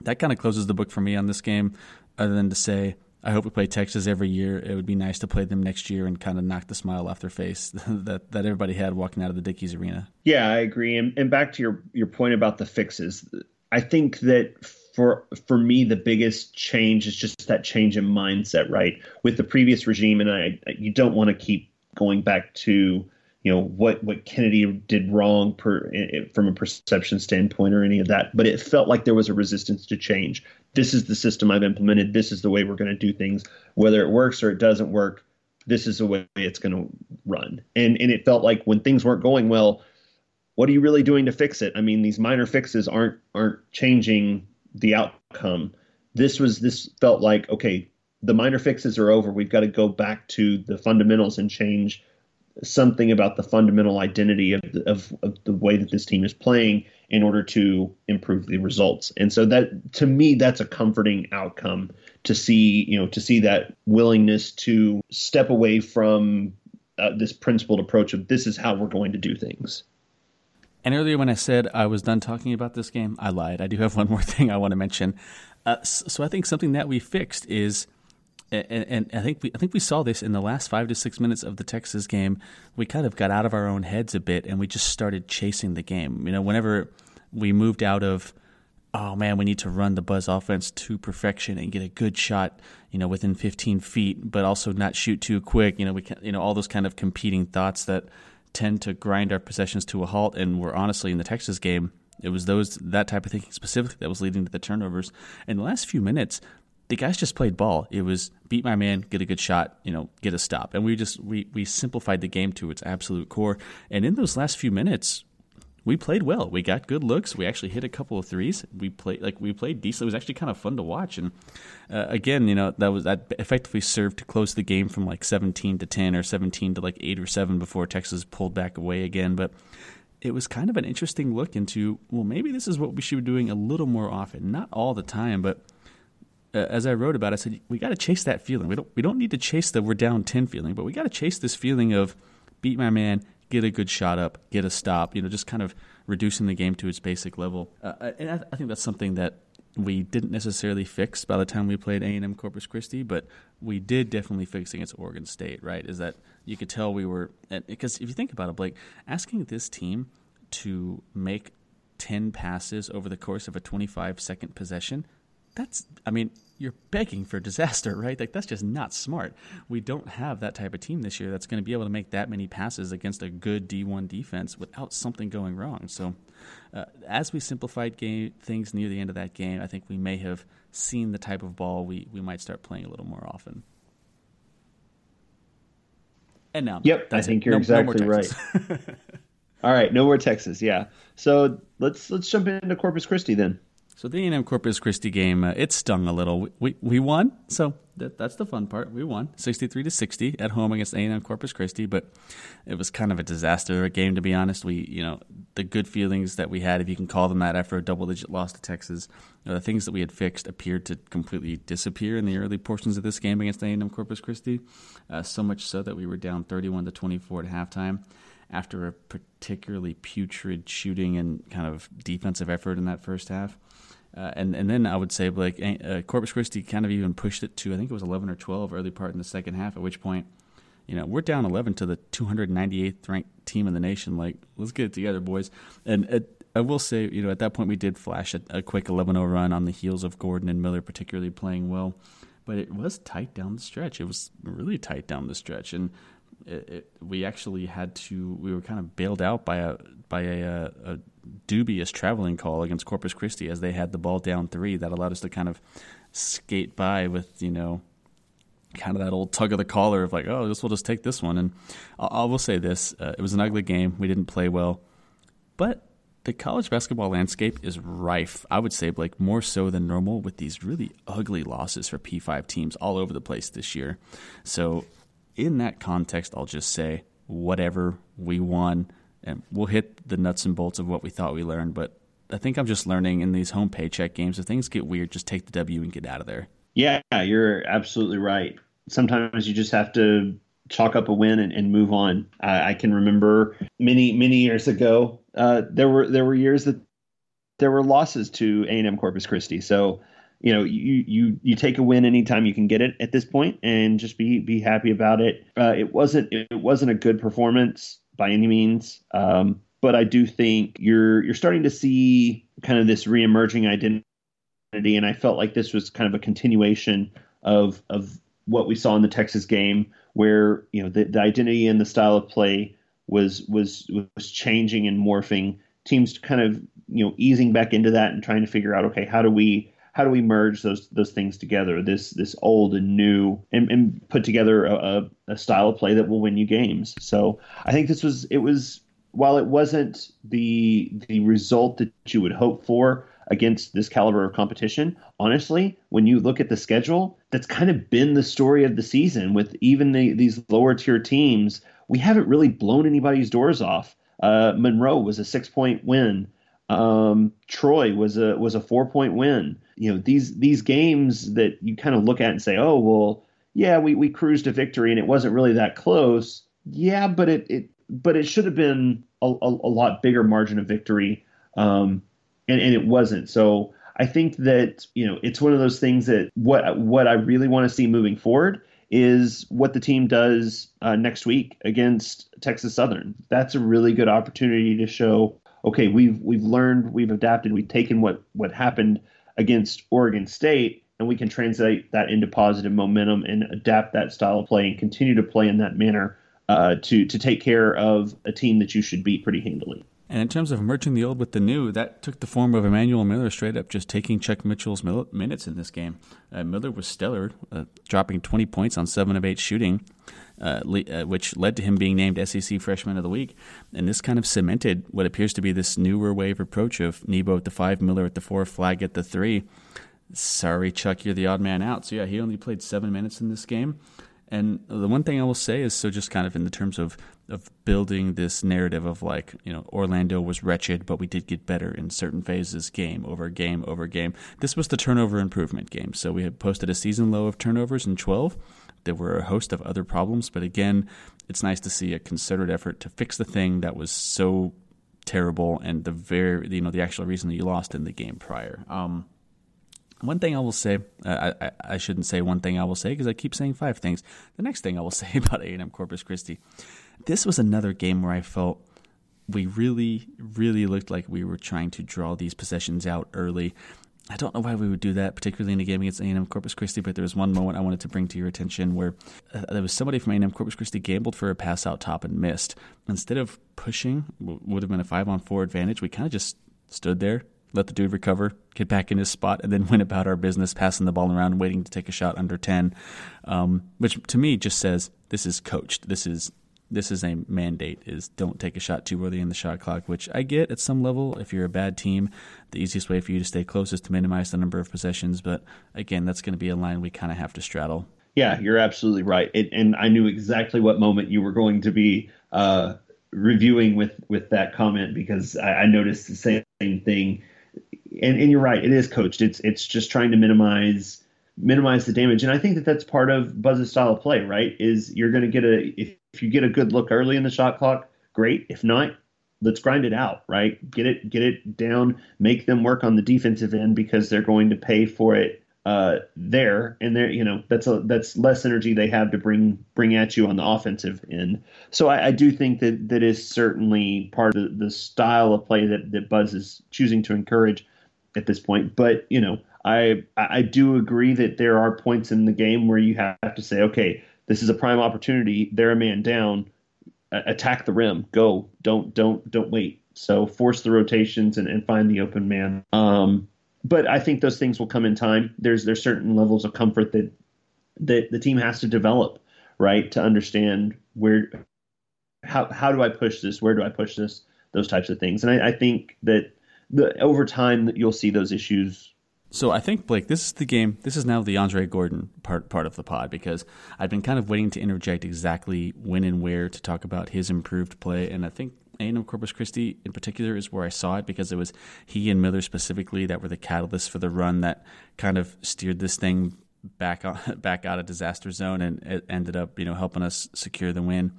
that kind of closes the book for me on this game, other than to say, I hope we play Texas every year. It would be nice to play them next year and kind of knock the smile off their face that that everybody had walking out of the Dickies Arena. Yeah, I agree. And, and back to your your point about the fixes, I think that for for me the biggest change is just that change in mindset right? With the previous regime and i you don't want to keep going back to you know what what kennedy did wrong per, from a perception standpoint or any of that but it felt like there was a resistance to change. This is the system i've implemented. This is the way we're going to do things. Whether it works or it doesn't work this is the way it's going to run. And and it felt like when things weren't going well what are you really doing to fix it? I mean these minor fixes aren't aren't changing the outcome. This was this felt like okay, the minor fixes are over. We've got to go back to the fundamentals and change something about the fundamental identity of the, of, of the way that this team is playing. in order to improve the results. And so that to me that's a comforting outcome to see, you know, to see that willingness to step away from uh, this principled approach of this is how we're going to do things. And earlier, when I said I was done talking about this game, I lied. I do have one more thing I want to mention. Uh, so I think something that we fixed is, and, and, I think we I think we saw this in the last five to six minutes of the Texas game. We kind of got out of our own heads a bit, and we just started chasing the game. You know, whenever we moved out of oh man, we need to run the Buzz offense to perfection and get a good shot, you know, within 15 feet, but also not shoot too quick. You know, we can, you know, all those kind of competing thoughts that tend to grind our possessions to a halt. And we're honestly in the Texas game, it was those that type of thinking specifically that was leading to the turnovers. In the last few minutes, the guys just played ball. It was beat my man, get a good shot, you know, get a stop, and we just we we simplified the game to its absolute core. And in those last few minutes, we played well. We got good looks. We actually hit a couple of threes. We played like we played decent. It was actually kind of fun to watch. And uh, again, you know, that was that effectively served to close the game from like 17 to 10 or 17 to like 8 or 7 before Texas pulled back away again, but it was kind of an interesting look into well, maybe this is what we should be doing a little more often. Not all the time, but uh, as I wrote about, it, I said we got to chase that feeling. We don't we don't need to chase the we're down 10 feeling, but we got to chase this feeling of beat my man, get a good shot up, get a stop. You know, just kind of reducing the game to its basic level. Uh, and I, I, think that's something that we didn't necessarily fix by the time we played A&M Corpus Christi, but we did definitely fix against Oregon State. Right? Is that you could tell we were because if you think about it, Blake, asking this team to make ten passes over the course of a twenty-five second possession that's I mean, you're begging for disaster, right? Like that's just not smart. We don't have that type of team this year that's going to be able to make that many passes against a good D1 defense without something going wrong. So, uh, as we simplified game things near the end of that game, I think we may have seen the type of ball we we might start playing a little more often. And now, yep, I think it. you're no, exactly no right. All right, no more Texas. Yeah. So let's let's jump into Corpus Christi then. So the A&M Corpus Christi game, uh, it stung a little. We we won, so that, that's the fun part. We won, sixty-three to sixty at home against A&M Corpus Christi, but it was kind of a disaster a game to be honest. We you know the good feelings that we had, if you can call them that, after a double-digit loss to Texas, uh, the things that we had fixed appeared to completely disappear in the early portions of this game against A&M Corpus Christi. Uh, so much so that we were down thirty-one to twenty-four at halftime after a particularly putrid shooting and kind of defensive effort in that first half. Uh, and and then I would say like uh, Corpus Christi kind of even pushed it to I think it was 11 or 12 early part in the second half. At which point, you know, we're down 11 to the 298th ranked team in the nation. Like, let's get it together, boys. And it, I will say, you know, at that point we did flash a, a quick 11-0 run on the heels of Gordon and Miller particularly playing well, but it was tight down the stretch. It was really tight down the stretch, and it, it, we actually had to. We were kind of bailed out by a by a, a, dubious traveling call against Corpus Christi as they had the ball down three. That allowed us to kind of skate by with you know kind of that old tug of the collar of like, oh, this will just take this one. And I, will say this: uh, it was an ugly game. We didn't play well, but the college basketball landscape is rife. I would say, like more so than normal, with these really ugly losses for P5 teams all over the place this year. So, in that context, I'll just say, whatever we won and we'll hit the nuts and bolts of what we thought we learned. But I think I'm just learning in these home paycheck games. If things get weird, just take the W and get out of there. Yeah, you're absolutely right. Sometimes you just have to chalk up a win and, and move on. I, I, can remember many many years ago. Uh, there were there were years that there were losses to A and M Corpus Christi. So you know you you you take a win anytime you can get it at this point and just be be happy about it. Uh, it wasn't it wasn't a good performance by any means. Um, but I do think you're you're starting to see kind of this reemerging identity, and I felt like this was kind of a continuation of of what we saw in the Texas game, where you know the, the identity and the style of play was was was changing and morphing. Teams kind of you know easing back into that and trying to figure out okay how do we how do we merge those those things together this this old and new and, and put together a, a, style of play that will win you games. So i think this was it was while it wasn't the the result that you would hope for against this caliber of competition honestly when you look at the schedule that's kind of been the story of the season with even the, these lower tier teams. We haven't really blown anybody's doors off. Uh, monroe was a six point win Um, Troy was a was a four point win. You know these these games that you kind of look at and say, oh well, yeah, we we cruised to victory and it wasn't really that close. Yeah, but it it but it should have been a, a, a lot bigger margin of victory, um, and and it wasn't. So I think that you know it's one of those things that what what I really want to see moving forward is what the team does uh, next week against Texas Southern. That's a really good opportunity to show, okay, we've we've learned, we've adapted, we've taken what what happened against Oregon State, and we can translate that into positive momentum and adapt that style of play and continue to play in that manner uh, to to take care of a team that you should beat pretty handily. And in terms of merging the old with the new, that took the form of Emanuel Miller straight up just taking Chuck Mitchell's minutes in this game. Uh, Miller was stellar, uh, dropping 20 points on 7 of 8 shooting, uh, le- uh, which led to him being named SEC Freshman of the Week. And this kind of cemented what appears to be this newer wave approach of Nebo at the 5, Miller at the 4, Flagg at the 3. Sorry, Chuck, you're the odd man out. So, yeah, he only played 7 minutes in this game. And the one thing I will say is so just kind of in the terms of of building this narrative of like you know Orlando was wretched, but we did get better in certain phases, game over game over game. This was the turnover improvement game. So we had posted a season low of turnovers in 12. There were a host of other problems, but again, it's nice to see a concerted effort to fix the thing that was so terrible and the very you know the actual reason that you lost in the game prior. Um, one thing I will say, uh, I, I, shouldn't say one thing I will say because I keep saying five things. The next thing I will say about A&M Corpus Christi, this was another game where I felt we really, really looked like we were trying to draw these possessions out early. I don't know why we would do that, particularly in a game against A&M Corpus Christi. But there was one moment I wanted to bring to your attention where uh, there was somebody from A&M Corpus Christi gambled for a pass out top and missed. Instead of pushing, would have been a five on four advantage. We kind of just stood there, let the dude recover, get back in his spot, and then went about our business, passing the ball around, waiting to take a shot under ten, um, which to me just says this is coached. This is this is a mandate is don't take a shot too early in the shot clock which i get at some level. If you're a bad team the easiest way for you to stay close is to minimize the number of possessions. But again that's going to be a line we kind of have to straddle. Yeah you're absolutely right. It, and i knew exactly what moment you were going to be uh, reviewing with with that comment because I, I noticed the same thing. And, and you're right it is coached. It's it's just trying to minimize minimize the damage and i think that that's part of buzz's style of play right is you're going to get a if if you get a good look early in the shot clock, great. If not, let's grind it out, right? Get it get it down, make them work on the defensive end because they're going to pay for it uh, there and there. You know that's a that's less energy they have to bring bring at you on the offensive end. So I, I do think that that is certainly part of the, the style of play that that Buzz is choosing to encourage at this point. But you know. I I do agree that there are points in the game where you have to say, okay, this is a prime opportunity. They're a man down. attack the rim. Go. Don't don't don't wait. So force the rotations and, and find the open man. Um, but I think those things will come in time. There's there's certain levels of comfort that that the team has to develop, right, to understand where how how do I push this? Where do I push this? Those types of things. And I, I think that the over time you'll see those issues so I think Blake, this is the game. This is now the Andre Gordon part part of the pod because I've been kind of waiting to interject exactly when and where to talk about his improved play, and I think A&M Corpus Christi in particular is where I saw it because it was he and Miller specifically that were the catalyst for the run that kind of steered this thing back on, back out of disaster zone and it ended up you know helping us secure the win.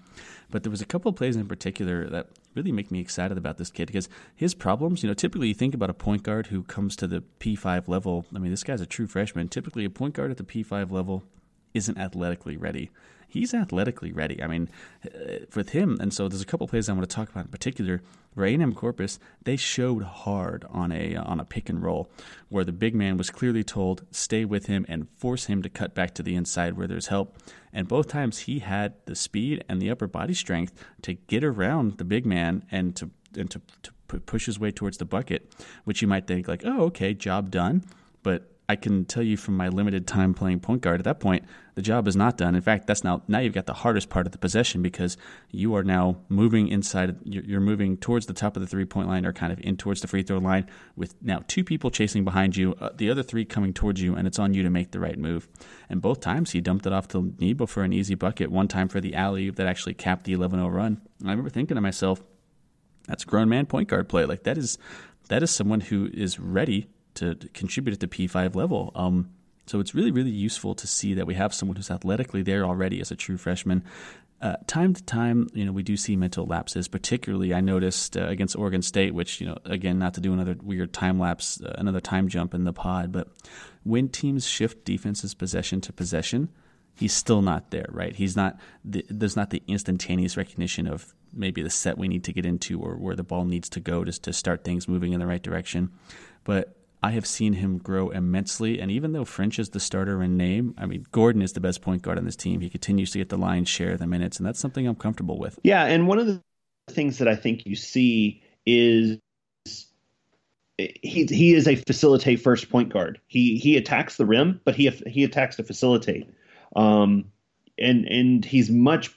But there was a couple of plays in particular that really make me excited about this kid because his problems, you know, typically you think about a point guard who comes to the P5 level. I mean, this guy's a true freshman. Typically, a point guard at the P5 level isn't athletically ready. He's athletically ready. I mean, uh, with him, and so there's a couple plays I want to talk about in particular. Where A&M Corpus, they showed hard on a uh, on a pick and roll, where the big man was clearly told stay with him and force him to cut back to the inside where there's help. And both times he had the speed and the upper body strength to get around the big man and to and to, to push his way towards the bucket, which you might think like, oh, okay, job done. But I can tell you from my limited time playing point guard at that point, the job is not done. In fact, that's now now you've got the hardest part of the possession because you are now moving inside. You're moving towards the top of the three point line or kind of in towards the free throw line with now two people chasing behind you, uh, the other three coming towards you, and it's on you to make the right move. And both times he dumped it off to Nebo for an easy bucket. One time for the alley that actually capped the 11-0 run. And I remember thinking to myself, that's grown man point guard play. Like that is that is someone who is ready to, to contribute at the P5 level. Um, so it's really, really useful to see that we have someone who's athletically there already as a true freshman. Uh, time to time, you know, we do see mental lapses. Particularly, I noticed uh, against Oregon State, which you know, again, not to do another weird time lapse, uh, another time jump in the pod, but when teams shift defenses possession to possession, he's still not there, right? He's not. The, there's not the instantaneous recognition of maybe the set we need to get into or where the ball needs to go just to start things moving in the right direction. But I have seen him grow immensely. And even though French is the starter in name, I mean, Gordon is the best point guard on this team. He continues to get the lion's share of the minutes, and that's something I'm comfortable with. Yeah. And one of the things that I think you see is he he is a facilitate first point guard. He he attacks the rim, but he he attacks to facilitate. Um, and and he's much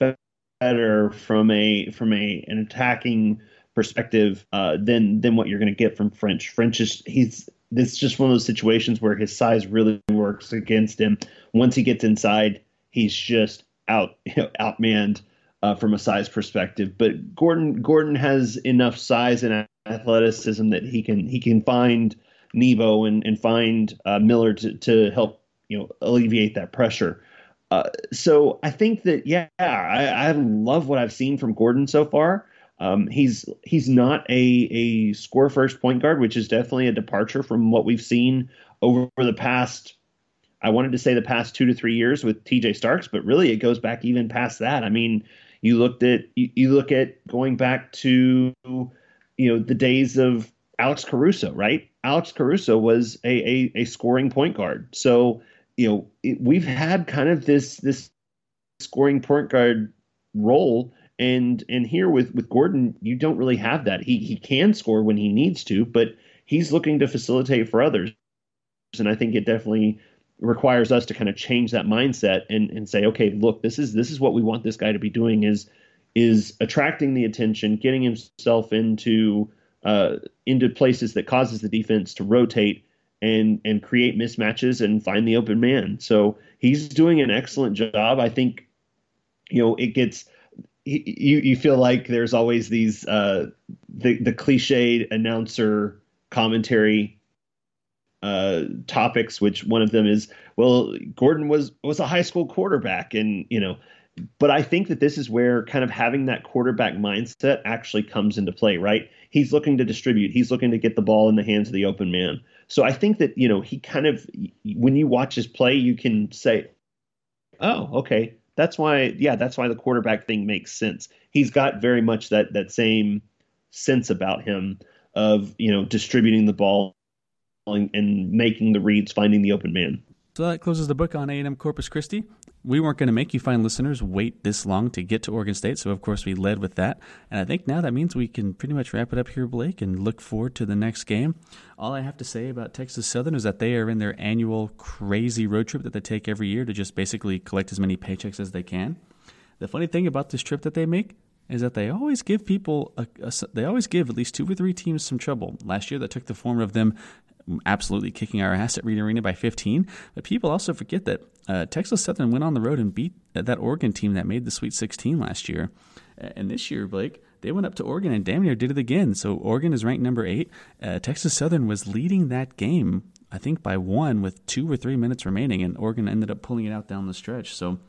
better from a from a an attacking perspective uh, than than what you're going to get from French. French is he's this is just one of those situations where his size really works against him. Once he gets inside, he's just out you know, outmanned uh, from a size perspective. But Gordon Gordon has enough size and athleticism that he can he can find Nebo and and find uh, Miller to to help you know alleviate that pressure. Uh, so I think that yeah, I, I love what I've seen from Gordon so far. Um, he's he's not a a score first point guard, which is definitely a departure from what we've seen over the past. I wanted to say the past two to three years with T.J. Starks, but really it goes back even past that. I mean, you looked at you, you look at going back to you know the days of Alex Caruso, right? Alex Caruso was a a, a scoring point guard, so you know, it, we've had kind of this this scoring point guard role and and here with with Gordon, you don't really have that. He he can score when he needs to, but he's looking to facilitate for others. And I think it definitely requires us to kind of change that mindset and and say, okay, look, this is this is what we want this guy to be doing is is attracting the attention, getting himself into uh, into places that causes the defense to rotate and and create mismatches and find the open man. So he's doing an excellent job. I think you know it gets you you feel like there's always these uh, the the cliched announcer commentary uh, topics, which one of them is well, Gordon was was a high school quarterback, and you know, but I think that this is where kind of having that quarterback mindset actually comes into play, right? He's looking to distribute, he's looking to get the ball in the hands of the open man. So I think that, you know, he kind of, when you watch his play, you can say, oh, okay, that's why, yeah, that's why the quarterback thing makes sense. He's got very much that, that same sense about him of, you know, distributing the ball and, and making the reads, finding the open man. So that closes the book on A&M Corpus Christi. We weren't going to make you fine listeners wait this long to get to Oregon State, so of course we led with that. And I think now that means we can pretty much wrap it up here, Blake, and look forward to the next game. All I have to say about Texas Southern is that they are in their annual crazy road trip that they take every year to just basically collect as many paychecks as they can. The funny thing about this trip that they make is that they always give people a, a, they always give at least two or three teams some trouble. Last year that took the form of them absolutely kicking our ass at Reed Arena by 15. But people also forget that uh, Texas Southern went on the road and beat that Oregon team that made the Sweet 16 last year. And this year, Blake, they went up to Oregon and damn near did it again. So Oregon is ranked number eight. Uh, Texas Southern was leading that game, I think, by one with two or three minutes remaining, and Oregon ended up pulling it out down the stretch. So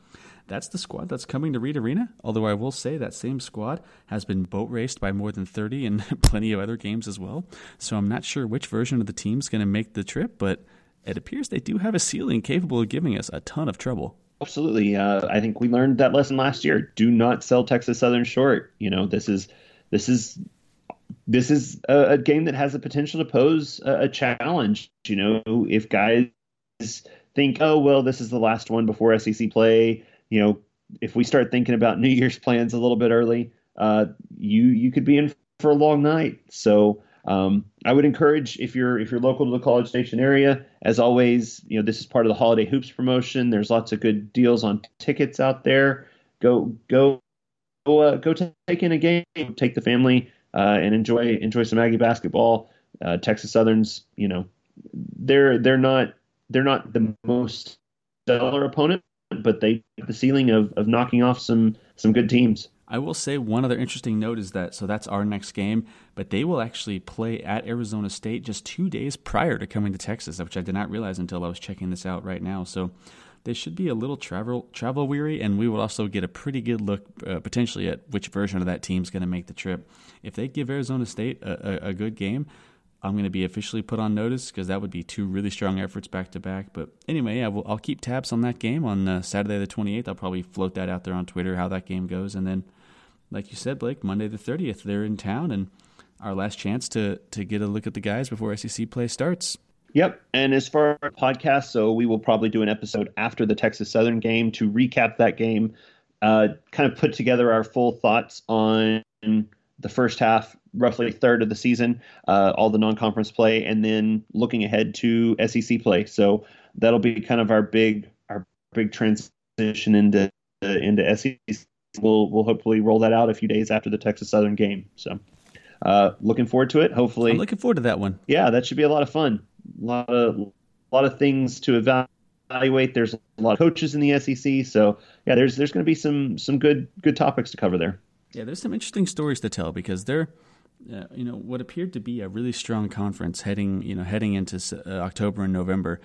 that's the squad that's coming to Reed Arena. Although I will say that same squad has been boat raced by more than 30 in plenty of other games as well. So I'm not sure which version of the team's going to make the trip, but it appears they do have a ceiling capable of giving us a ton of trouble. Absolutely. Uh, I think we learned that lesson last year. Do not sell Texas Southern short. You know, this is this is this is a, a game that has the potential to pose a, a challenge. You know, if guys think, oh well, this is the last one before SEC play you know, if we start thinking about New Year's plans a little bit early, uh, you you could be in for a long night. So um, I would encourage if you're if you're local to the College Station area, as always, you know this is part of the Holiday Hoops promotion. There's lots of good deals on tickets out there. Go go go uh, go take in a game, take the family uh, and enjoy enjoy some Aggie basketball. Uh, Texas Southern's, you know, they're they're not they're not the most stellar opponent, but they the ceiling of, of knocking off some some good teams. I will say one other interesting note is that so that's our next game, but they will actually play at Arizona State just two days prior to coming to Texas, which I did not realize until I was checking this out right now. So they should be a little travel travel weary, and we will also get a pretty good look uh, potentially at which version of that team is going to make the trip. If they give Arizona State a, a, a good game, I'm going to be officially put on notice because that would be two really strong efforts back to back. But anyway, I will, I'll keep tabs on that game on uh, Saturday the 28th. I'll probably float that out there on Twitter how that game goes, and then, like you said, Blake, Monday the 30th, they're in town, and our last chance to to get a look at the guys before SEC play starts. Yep. And as far as podcast, so we will probably do an episode after the Texas Southern game to recap that game, uh, kind of put together our full thoughts on the first half, roughly a third of the season, uh, all the non-conference play, and then looking ahead to SEC play. So that'll be kind of our big our big transition into into SEC. We'll we'll hopefully roll that out a few days after the Texas Southern game. So uh, looking forward to it. Hopefully, I'm looking forward to that one. Yeah, that should be a lot of fun a lot of a lot of things to evaluate. There's a lot of coaches in the SEC, so yeah, there's there's going to be some some good good topics to cover there. Yeah, there's some interesting stories to tell because they're. Uh, you know what appeared to be a really strong conference heading you know heading into uh, October and November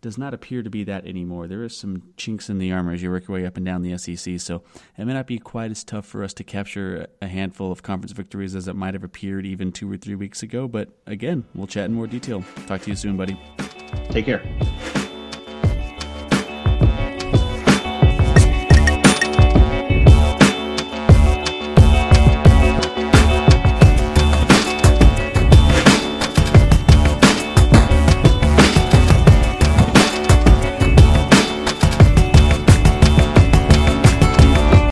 does not appear to be that anymore. There is some chinks in the armor as you work your way up and down the SEC, so it may not be quite as tough for us to capture a handful of conference victories as it might have appeared even two or three weeks ago. But again, we'll chat in more detail. Talk to you soon, buddy. Take care.